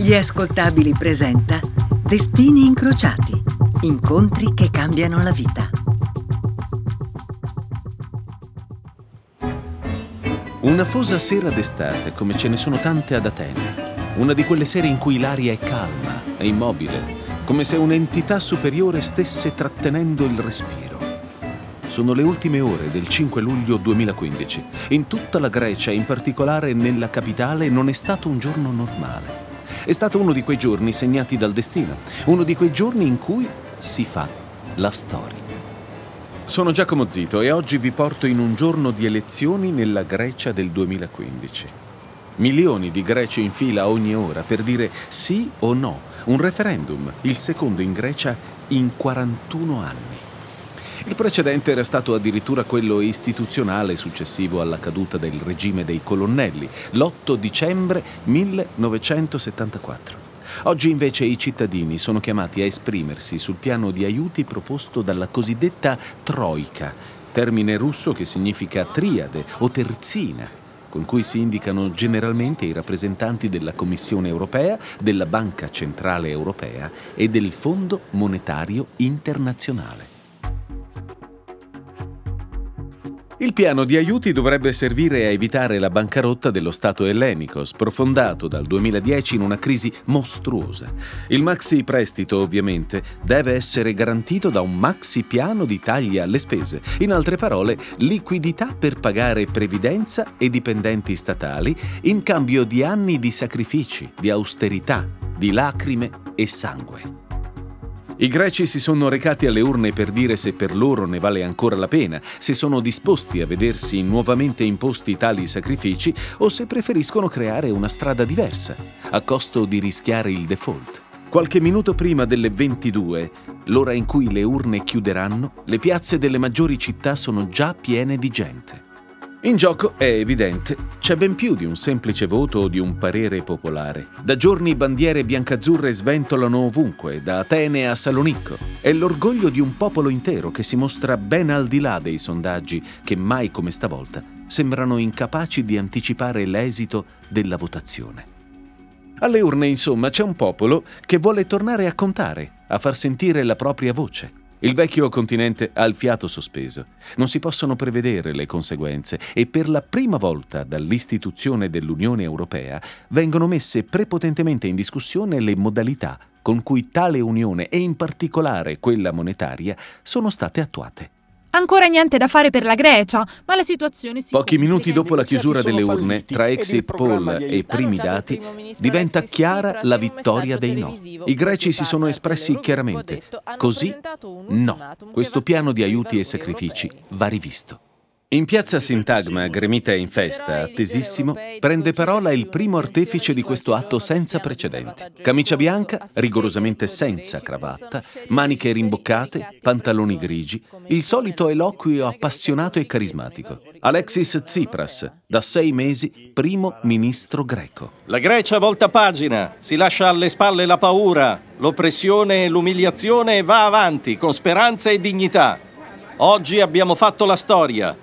Gli ascoltabili presenta Destini incrociati, incontri che cambiano la vita. Una fosa sera d'estate, come ce ne sono tante ad Atene. Una di quelle sere in cui l'aria è calma e immobile, come se un'entità superiore stesse trattenendo il respiro. Sono le ultime ore del 5 luglio 2015. In tutta la Grecia, in particolare nella capitale, non è stato un giorno normale. È stato uno di quei giorni segnati dal destino, uno di quei giorni in cui si fa la storia. Sono Giacomo Zito e oggi vi porto in un giorno di elezioni nella Grecia del 2015. Milioni di greci in fila ogni ora per dire sì o no, un referendum, il secondo in Grecia in 41 anni. Il precedente era stato addirittura quello istituzionale successivo alla caduta del regime dei colonnelli, l'8 dicembre 1974. Oggi invece i cittadini sono chiamati a esprimersi sul piano di aiuti proposto dalla cosiddetta Troika, termine russo che significa triade o terzina, con cui si indicano generalmente i rappresentanti della Commissione europea, della Banca Centrale Europea e del Fondo Monetario Internazionale. Il piano di aiuti dovrebbe servire a evitare la bancarotta dello Stato ellenico, sprofondato dal 2010 in una crisi mostruosa. Il maxi prestito, ovviamente, deve essere garantito da un maxi piano di tagli alle spese, in altre parole, liquidità per pagare previdenza e dipendenti statali in cambio di anni di sacrifici, di austerità, di lacrime e sangue. I greci si sono recati alle urne per dire se per loro ne vale ancora la pena, se sono disposti a vedersi nuovamente imposti tali sacrifici o se preferiscono creare una strada diversa, a costo di rischiare il default. Qualche minuto prima delle 22, l'ora in cui le urne chiuderanno, le piazze delle maggiori città sono già piene di gente. In gioco, è evidente, c'è ben più di un semplice voto o di un parere popolare. Da giorni bandiere biancazzurre sventolano ovunque, da Atene a Salonicco. È l'orgoglio di un popolo intero che si mostra ben al di là dei sondaggi che mai come stavolta sembrano incapaci di anticipare l'esito della votazione. Alle urne, insomma, c'è un popolo che vuole tornare a contare, a far sentire la propria voce. Il vecchio continente ha il fiato sospeso. Non si possono prevedere le conseguenze e per la prima volta dall'istituzione dell'Unione Europea vengono messe prepotentemente in discussione le modalità con cui tale unione e in particolare quella monetaria sono state attuate. Ancora niente da fare per la Grecia, ma la situazione si Pochi minuti dopo la chiusura delle urne, tra exit poll e primi dati, diventa chiara la vittoria dei no. I greci si sono espressi chiaramente. Così no. Questo piano di aiuti e sacrifici va rivisto. In piazza Sintagma, gremita in festa, attesissimo, prende parola il primo artefice di questo atto senza precedenti. Camicia bianca, rigorosamente senza cravatta, maniche rimboccate, pantaloni grigi, il solito eloquio appassionato e carismatico. Alexis Tsipras, da sei mesi primo ministro greco. La Grecia volta pagina, si lascia alle spalle la paura, l'oppressione e l'umiliazione e va avanti con speranza e dignità. Oggi abbiamo fatto la storia.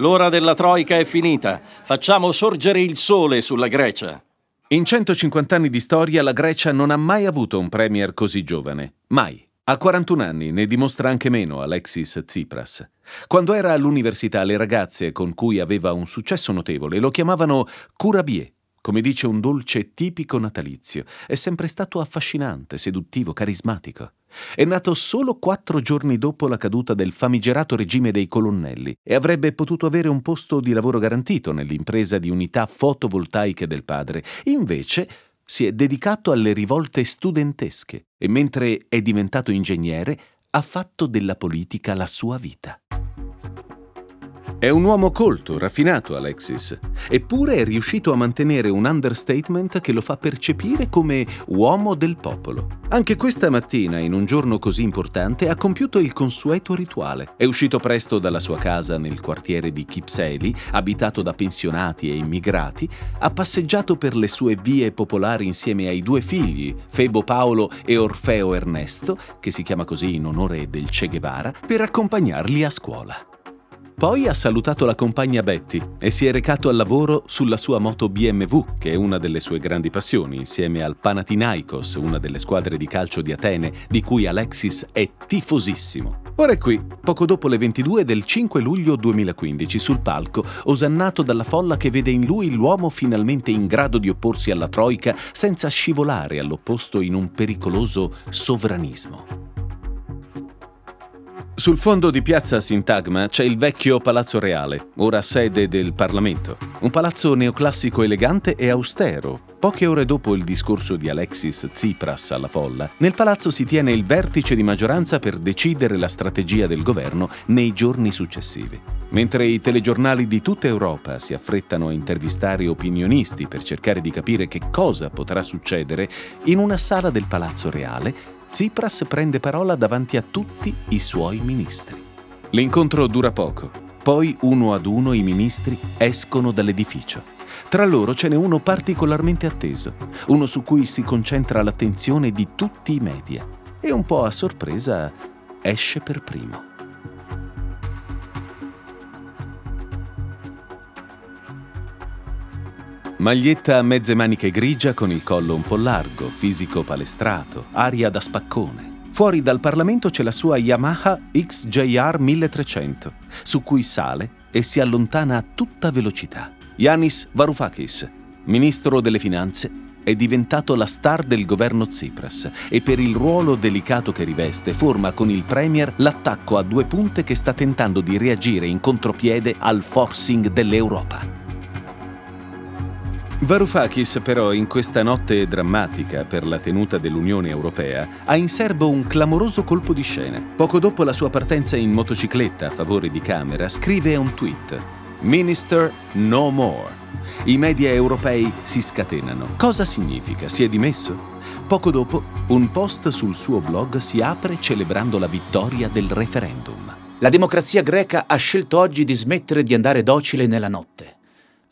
L'ora della Troica è finita. Facciamo sorgere il sole sulla Grecia. In 150 anni di storia la Grecia non ha mai avuto un premier così giovane. Mai. A 41 anni ne dimostra anche meno Alexis Tsipras. Quando era all'università le ragazze con cui aveva un successo notevole lo chiamavano Curabier, come dice un dolce tipico natalizio. È sempre stato affascinante, seduttivo, carismatico. È nato solo quattro giorni dopo la caduta del famigerato regime dei colonnelli e avrebbe potuto avere un posto di lavoro garantito nell'impresa di unità fotovoltaiche del padre. Invece si è dedicato alle rivolte studentesche e mentre è diventato ingegnere ha fatto della politica la sua vita. È un uomo colto, raffinato Alexis, eppure è riuscito a mantenere un understatement che lo fa percepire come uomo del popolo. Anche questa mattina, in un giorno così importante, ha compiuto il consueto rituale. È uscito presto dalla sua casa nel quartiere di Kipseli, abitato da pensionati e immigrati, ha passeggiato per le sue vie popolari insieme ai due figli, Febo Paolo e Orfeo Ernesto, che si chiama così in onore del Che Guevara, per accompagnarli a scuola. Poi ha salutato la compagna Betty e si è recato al lavoro sulla sua moto BMW, che è una delle sue grandi passioni, insieme al Panathinaikos, una delle squadre di calcio di Atene, di cui Alexis è tifosissimo. Ora è qui, poco dopo le 22 del 5 luglio 2015, sul palco, osannato dalla folla che vede in lui l'uomo finalmente in grado di opporsi alla Troica senza scivolare all'opposto in un pericoloso sovranismo. Sul fondo di piazza Sintagma c'è il vecchio Palazzo Reale, ora sede del Parlamento. Un palazzo neoclassico elegante e austero. Poche ore dopo il discorso di Alexis Tsipras alla folla, nel palazzo si tiene il vertice di maggioranza per decidere la strategia del governo nei giorni successivi. Mentre i telegiornali di tutta Europa si affrettano a intervistare opinionisti per cercare di capire che cosa potrà succedere, in una sala del Palazzo Reale Tsipras prende parola davanti a tutti i suoi ministri. L'incontro dura poco, poi uno ad uno i ministri escono dall'edificio. Tra loro ce n'è uno particolarmente atteso, uno su cui si concentra l'attenzione di tutti i media e un po' a sorpresa esce per primo. Maglietta a mezze maniche grigia con il collo un po' largo, fisico palestrato, aria da spaccone. Fuori dal Parlamento c'è la sua Yamaha XJR 1300, su cui sale e si allontana a tutta velocità. Yanis Varoufakis, ministro delle finanze, è diventato la star del governo Tsipras e per il ruolo delicato che riveste forma con il Premier l'attacco a due punte che sta tentando di reagire in contropiede al forcing dell'Europa. Varoufakis però in questa notte drammatica per la tenuta dell'Unione Europea ha in serbo un clamoroso colpo di scena. Poco dopo la sua partenza in motocicletta a favore di Camera scrive un tweet Minister no more. I media europei si scatenano. Cosa significa? Si è dimesso? Poco dopo, un post sul suo blog si apre celebrando la vittoria del referendum. La democrazia greca ha scelto oggi di smettere di andare docile nella notte.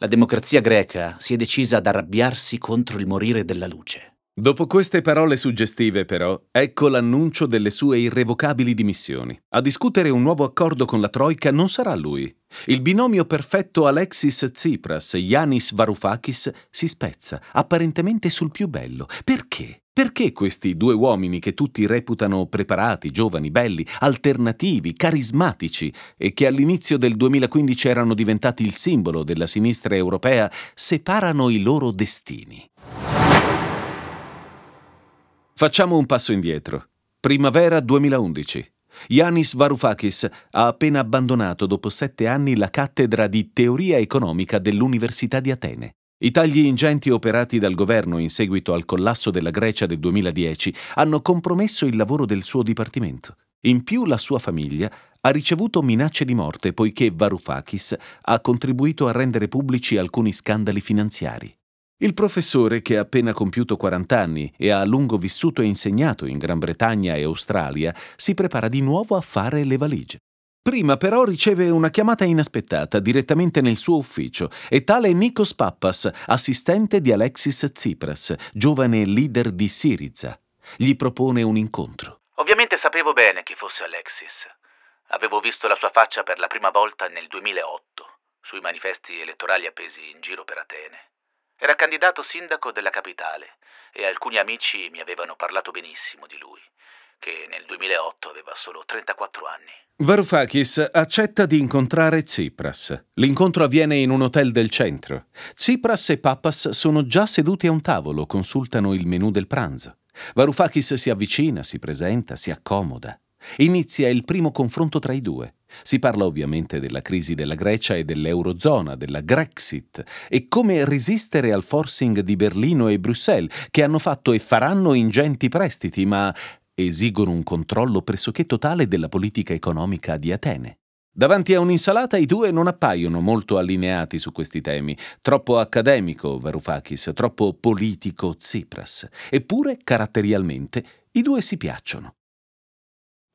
La democrazia greca si è decisa ad arrabbiarsi contro il morire della luce. Dopo queste parole suggestive, però, ecco l'annuncio delle sue irrevocabili dimissioni. A discutere un nuovo accordo con la Troica non sarà lui. Il binomio perfetto Alexis Tsipras-Yanis Varoufakis si spezza, apparentemente sul più bello. Perché? Perché questi due uomini che tutti reputano preparati, giovani, belli, alternativi, carismatici e che all'inizio del 2015 erano diventati il simbolo della sinistra europea, separano i loro destini? Facciamo un passo indietro. Primavera 2011. Yanis Varoufakis ha appena abbandonato dopo sette anni la cattedra di teoria economica dell'Università di Atene. I tagli ingenti operati dal governo in seguito al collasso della Grecia del 2010 hanno compromesso il lavoro del suo dipartimento. In più la sua famiglia ha ricevuto minacce di morte poiché Varoufakis ha contribuito a rendere pubblici alcuni scandali finanziari. Il professore, che ha appena compiuto 40 anni e ha a lungo vissuto e insegnato in Gran Bretagna e Australia, si prepara di nuovo a fare le valigie. Prima però riceve una chiamata inaspettata direttamente nel suo ufficio e tale Nikos Pappas, assistente di Alexis Tsipras, giovane leader di Siriza, gli propone un incontro. Ovviamente sapevo bene chi fosse Alexis. Avevo visto la sua faccia per la prima volta nel 2008, sui manifesti elettorali appesi in giro per Atene. Era candidato sindaco della capitale e alcuni amici mi avevano parlato benissimo di lui che nel 2008 aveva solo 34 anni. Varoufakis accetta di incontrare Tsipras. L'incontro avviene in un hotel del centro. Tsipras e Pappas sono già seduti a un tavolo, consultano il menù del pranzo. Varoufakis si avvicina, si presenta, si accomoda. Inizia il primo confronto tra i due. Si parla ovviamente della crisi della Grecia e dell'Eurozona, della Grexit e come resistere al forcing di Berlino e Bruxelles, che hanno fatto e faranno ingenti prestiti, ma esigono un controllo pressoché totale della politica economica di Atene. Davanti a un'insalata i due non appaiono molto allineati su questi temi, troppo accademico Varoufakis, troppo politico Tsipras, eppure caratterialmente i due si piacciono.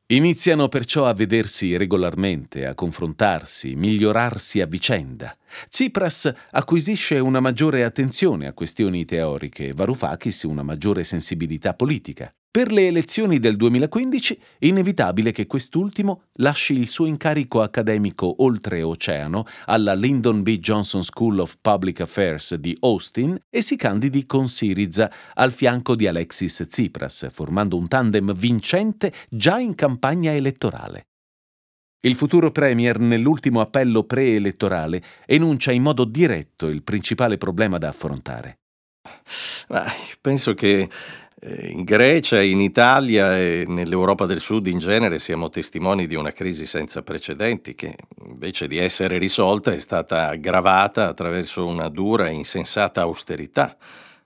Iniziano perciò a vedersi regolarmente, a confrontarsi, migliorarsi a vicenda. Tsipras acquisisce una maggiore attenzione a questioni teoriche, Varoufakis una maggiore sensibilità politica. Per le elezioni del 2015, inevitabile che quest'ultimo lasci il suo incarico accademico oltreoceano alla Lyndon B. Johnson School of Public Affairs di Austin e si candidi con Syriza al fianco di Alexis Tsipras, formando un tandem vincente già in campagna elettorale. Il futuro Premier, nell'ultimo appello preelettorale, enuncia in modo diretto il principale problema da affrontare. Penso che in Grecia, in Italia e nell'Europa del Sud in genere siamo testimoni di una crisi senza precedenti che invece di essere risolta è stata aggravata attraverso una dura e insensata austerità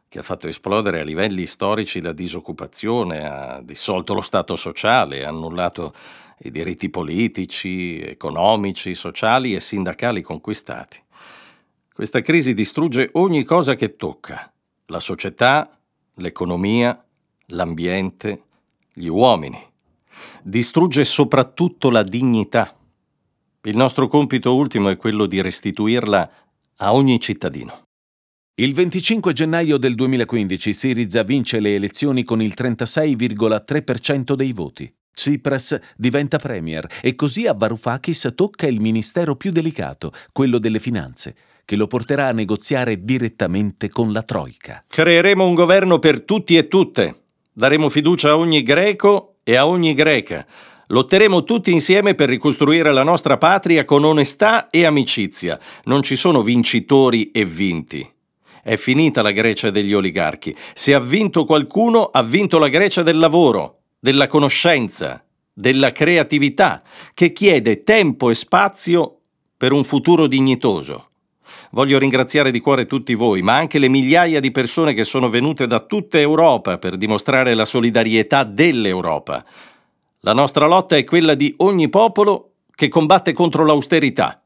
che ha fatto esplodere a livelli storici la disoccupazione, ha dissolto lo Stato sociale, ha annullato i diritti politici, economici, sociali e sindacali conquistati. Questa crisi distrugge ogni cosa che tocca, la società, l'economia, l'ambiente, gli uomini. Distrugge soprattutto la dignità. Il nostro compito ultimo è quello di restituirla a ogni cittadino. Il 25 gennaio del 2015 Syriza vince le elezioni con il 36,3% dei voti. Tsipras diventa premier e così a Varoufakis tocca il ministero più delicato, quello delle finanze, che lo porterà a negoziare direttamente con la Troica. Creeremo un governo per tutti e tutte. Daremo fiducia a ogni greco e a ogni greca. Lotteremo tutti insieme per ricostruire la nostra patria con onestà e amicizia. Non ci sono vincitori e vinti. È finita la Grecia degli oligarchi. Se ha vinto qualcuno, ha vinto la Grecia del lavoro, della conoscenza, della creatività, che chiede tempo e spazio per un futuro dignitoso. Voglio ringraziare di cuore tutti voi, ma anche le migliaia di persone che sono venute da tutta Europa per dimostrare la solidarietà dell'Europa. La nostra lotta è quella di ogni popolo che combatte contro l'austerità.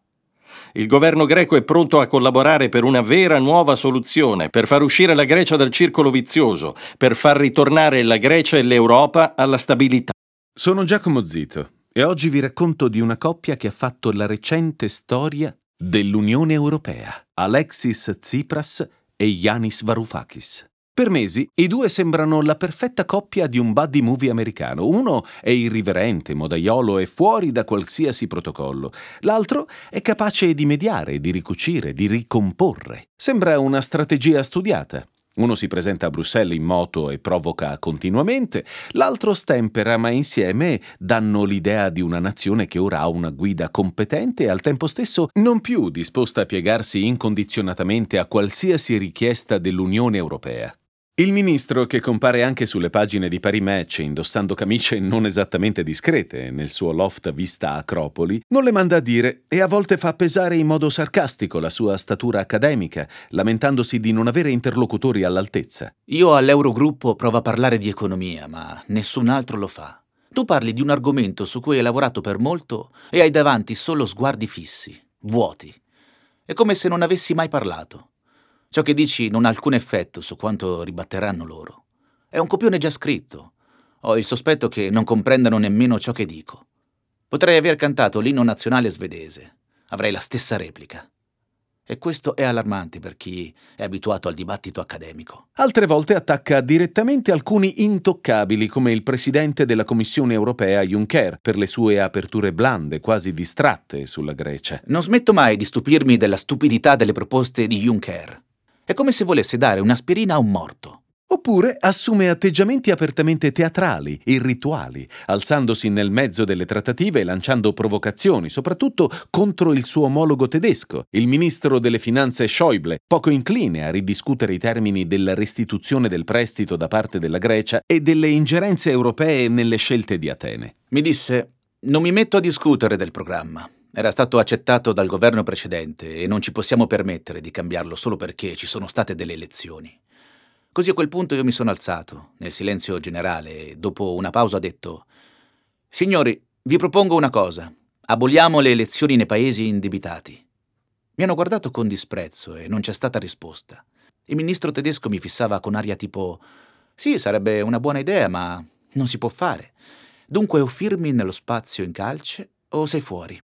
Il governo greco è pronto a collaborare per una vera nuova soluzione, per far uscire la Grecia dal circolo vizioso, per far ritornare la Grecia e l'Europa alla stabilità. Sono Giacomo Zito e oggi vi racconto di una coppia che ha fatto la recente storia dell'Unione Europea, Alexis Tsipras e Yanis Varoufakis. Per mesi i due sembrano la perfetta coppia di un buddy movie americano. Uno è irriverente, modaiolo e fuori da qualsiasi protocollo. L'altro è capace di mediare, di ricucire, di ricomporre. Sembra una strategia studiata. Uno si presenta a Bruxelles in moto e provoca continuamente, l'altro stempera, ma insieme danno l'idea di una nazione che ora ha una guida competente e al tempo stesso non più disposta a piegarsi incondizionatamente a qualsiasi richiesta dell'Unione Europea. Il ministro, che compare anche sulle pagine di Paris Match indossando camicie non esattamente discrete nel suo loft vista Acropoli, non le manda a dire e a volte fa pesare in modo sarcastico la sua statura accademica, lamentandosi di non avere interlocutori all'altezza. Io all'Eurogruppo provo a parlare di economia, ma nessun altro lo fa. Tu parli di un argomento su cui hai lavorato per molto e hai davanti solo sguardi fissi, vuoti. È come se non avessi mai parlato. Ciò che dici non ha alcun effetto su quanto ribatteranno loro. È un copione già scritto. Ho il sospetto che non comprendano nemmeno ciò che dico. Potrei aver cantato l'inno nazionale svedese. Avrei la stessa replica. E questo è allarmante per chi è abituato al dibattito accademico. Altre volte attacca direttamente alcuni intoccabili come il presidente della Commissione europea Juncker per le sue aperture blande, quasi distratte sulla Grecia. Non smetto mai di stupirmi della stupidità delle proposte di Juncker. È come se volesse dare un'aspirina a un morto. Oppure assume atteggiamenti apertamente teatrali, irrituali, alzandosi nel mezzo delle trattative e lanciando provocazioni, soprattutto contro il suo omologo tedesco, il ministro delle finanze Schäuble, poco incline a ridiscutere i termini della restituzione del prestito da parte della Grecia e delle ingerenze europee nelle scelte di Atene. Mi disse: Non mi metto a discutere del programma. Era stato accettato dal governo precedente e non ci possiamo permettere di cambiarlo solo perché ci sono state delle elezioni. Così a quel punto io mi sono alzato, nel silenzio generale, e dopo una pausa ho detto Signori, vi propongo una cosa. Aboliamo le elezioni nei paesi indebitati. Mi hanno guardato con disprezzo e non c'è stata risposta. Il ministro tedesco mi fissava con aria tipo Sì, sarebbe una buona idea, ma non si può fare. Dunque o firmi nello spazio in calce o sei fuori.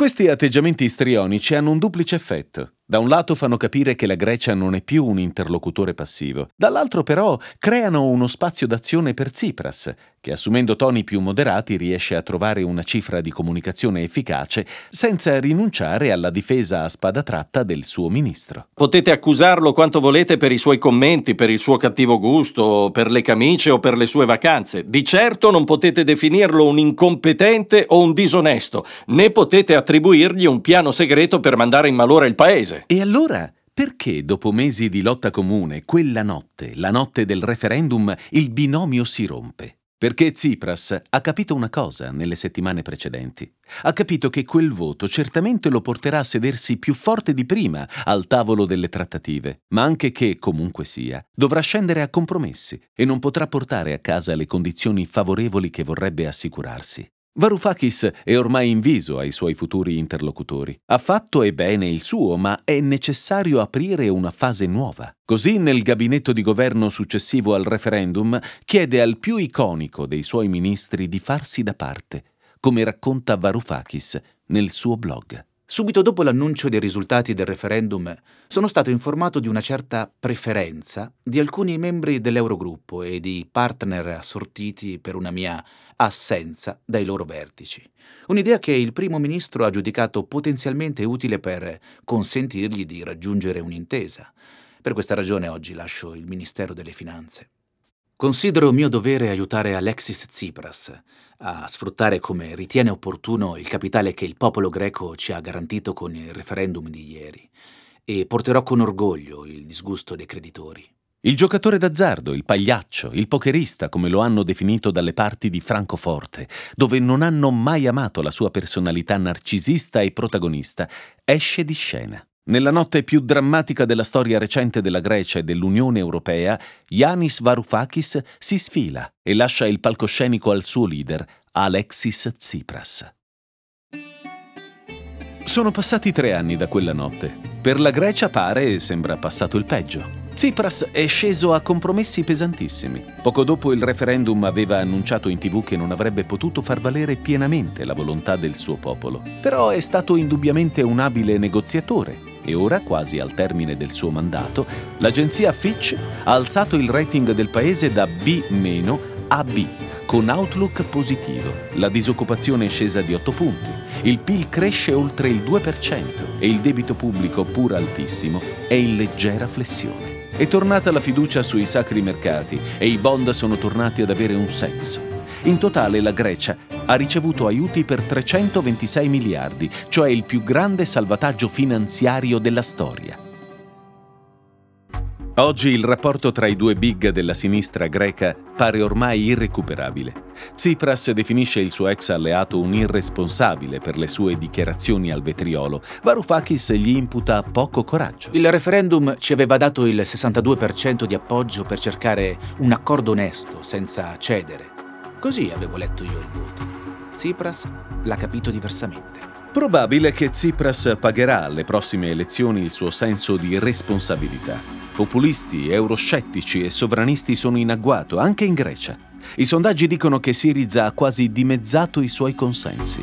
Questi atteggiamenti istrionici hanno un duplice effetto. Da un lato fanno capire che la Grecia non è più un interlocutore passivo, dall'altro però creano uno spazio d'azione per Tsipras, che assumendo toni più moderati riesce a trovare una cifra di comunicazione efficace senza rinunciare alla difesa a spada tratta del suo ministro. Potete accusarlo quanto volete per i suoi commenti, per il suo cattivo gusto, per le camicie o per le sue vacanze. Di certo non potete definirlo un incompetente o un disonesto, né potete attribuirgli un piano segreto per mandare in malora il paese. E allora, perché dopo mesi di lotta comune, quella notte, la notte del referendum, il binomio si rompe? Perché Tsipras ha capito una cosa nelle settimane precedenti. Ha capito che quel voto certamente lo porterà a sedersi più forte di prima al tavolo delle trattative, ma anche che, comunque sia, dovrà scendere a compromessi e non potrà portare a casa le condizioni favorevoli che vorrebbe assicurarsi. Varoufakis è ormai inviso ai suoi futuri interlocutori. Ha fatto e bene il suo, ma è necessario aprire una fase nuova. Così nel gabinetto di governo successivo al referendum chiede al più iconico dei suoi ministri di farsi da parte, come racconta Varoufakis nel suo blog. Subito dopo l'annuncio dei risultati del referendum, sono stato informato di una certa preferenza di alcuni membri dell'Eurogruppo e di partner assortiti per una mia assenza dai loro vertici. Un'idea che il primo ministro ha giudicato potenzialmente utile per consentirgli di raggiungere un'intesa. Per questa ragione oggi lascio il Ministero delle Finanze. Considero mio dovere aiutare Alexis Tsipras a sfruttare come ritiene opportuno il capitale che il popolo greco ci ha garantito con il referendum di ieri e porterò con orgoglio il disgusto dei creditori. Il giocatore d'azzardo, il pagliaccio, il pokerista, come lo hanno definito dalle parti di Francoforte, dove non hanno mai amato la sua personalità narcisista e protagonista, esce di scena. Nella notte più drammatica della storia recente della Grecia e dell'Unione Europea, Yanis Varoufakis si sfila e lascia il palcoscenico al suo leader, Alexis Tsipras. Sono passati tre anni da quella notte. Per la Grecia pare sembra passato il peggio. Tsipras è sceso a compromessi pesantissimi. Poco dopo il referendum aveva annunciato in tv che non avrebbe potuto far valere pienamente la volontà del suo popolo. Però è stato indubbiamente un abile negoziatore e ora, quasi al termine del suo mandato, l'agenzia Fitch ha alzato il rating del paese da B- a B, con outlook positivo. La disoccupazione è scesa di 8 punti, il PIL cresce oltre il 2% e il debito pubblico, pur altissimo, è in leggera flessione. È tornata la fiducia sui sacri mercati e i bond sono tornati ad avere un senso. In totale la Grecia ha ricevuto aiuti per 326 miliardi, cioè il più grande salvataggio finanziario della storia. Oggi il rapporto tra i due big della sinistra greca pare ormai irrecuperabile. Tsipras definisce il suo ex alleato un irresponsabile per le sue dichiarazioni al vetriolo. Varoufakis gli imputa poco coraggio. Il referendum ci aveva dato il 62% di appoggio per cercare un accordo onesto, senza cedere. Così avevo letto io il voto. Tsipras l'ha capito diversamente. Probabile che Tsipras pagherà alle prossime elezioni il suo senso di responsabilità. Populisti, euroscettici e sovranisti sono in agguato, anche in Grecia. I sondaggi dicono che Siriza ha quasi dimezzato i suoi consensi.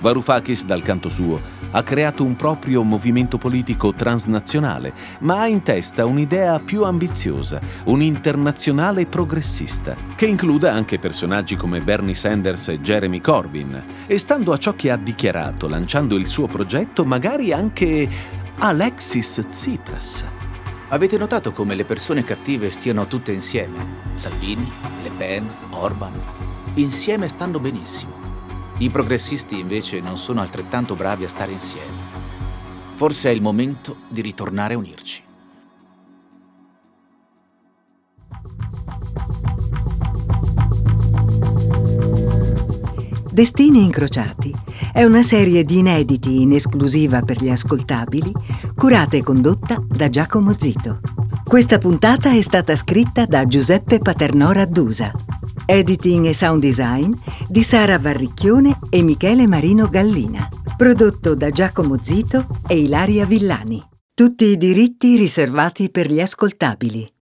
Varoufakis, dal canto suo, ha creato un proprio movimento politico transnazionale, ma ha in testa un'idea più ambiziosa, un'internazionale progressista, che includa anche personaggi come Bernie Sanders e Jeremy Corbyn, e stando a ciò che ha dichiarato, lanciando il suo progetto, magari anche Alexis Tsipras. Avete notato come le persone cattive stiano tutte insieme? Salvini, Le Pen, Orban. Insieme stanno benissimo. I progressisti invece non sono altrettanto bravi a stare insieme. Forse è il momento di ritornare a unirci. Destini incrociati è una serie di inediti in esclusiva per gli ascoltabili, curata e condotta da Giacomo Zito. Questa puntata è stata scritta da Giuseppe Paternò Raddusa. Editing e sound design di Sara Varricchione e Michele Marino Gallina. Prodotto da Giacomo Zito e Ilaria Villani. Tutti i diritti riservati per gli ascoltabili.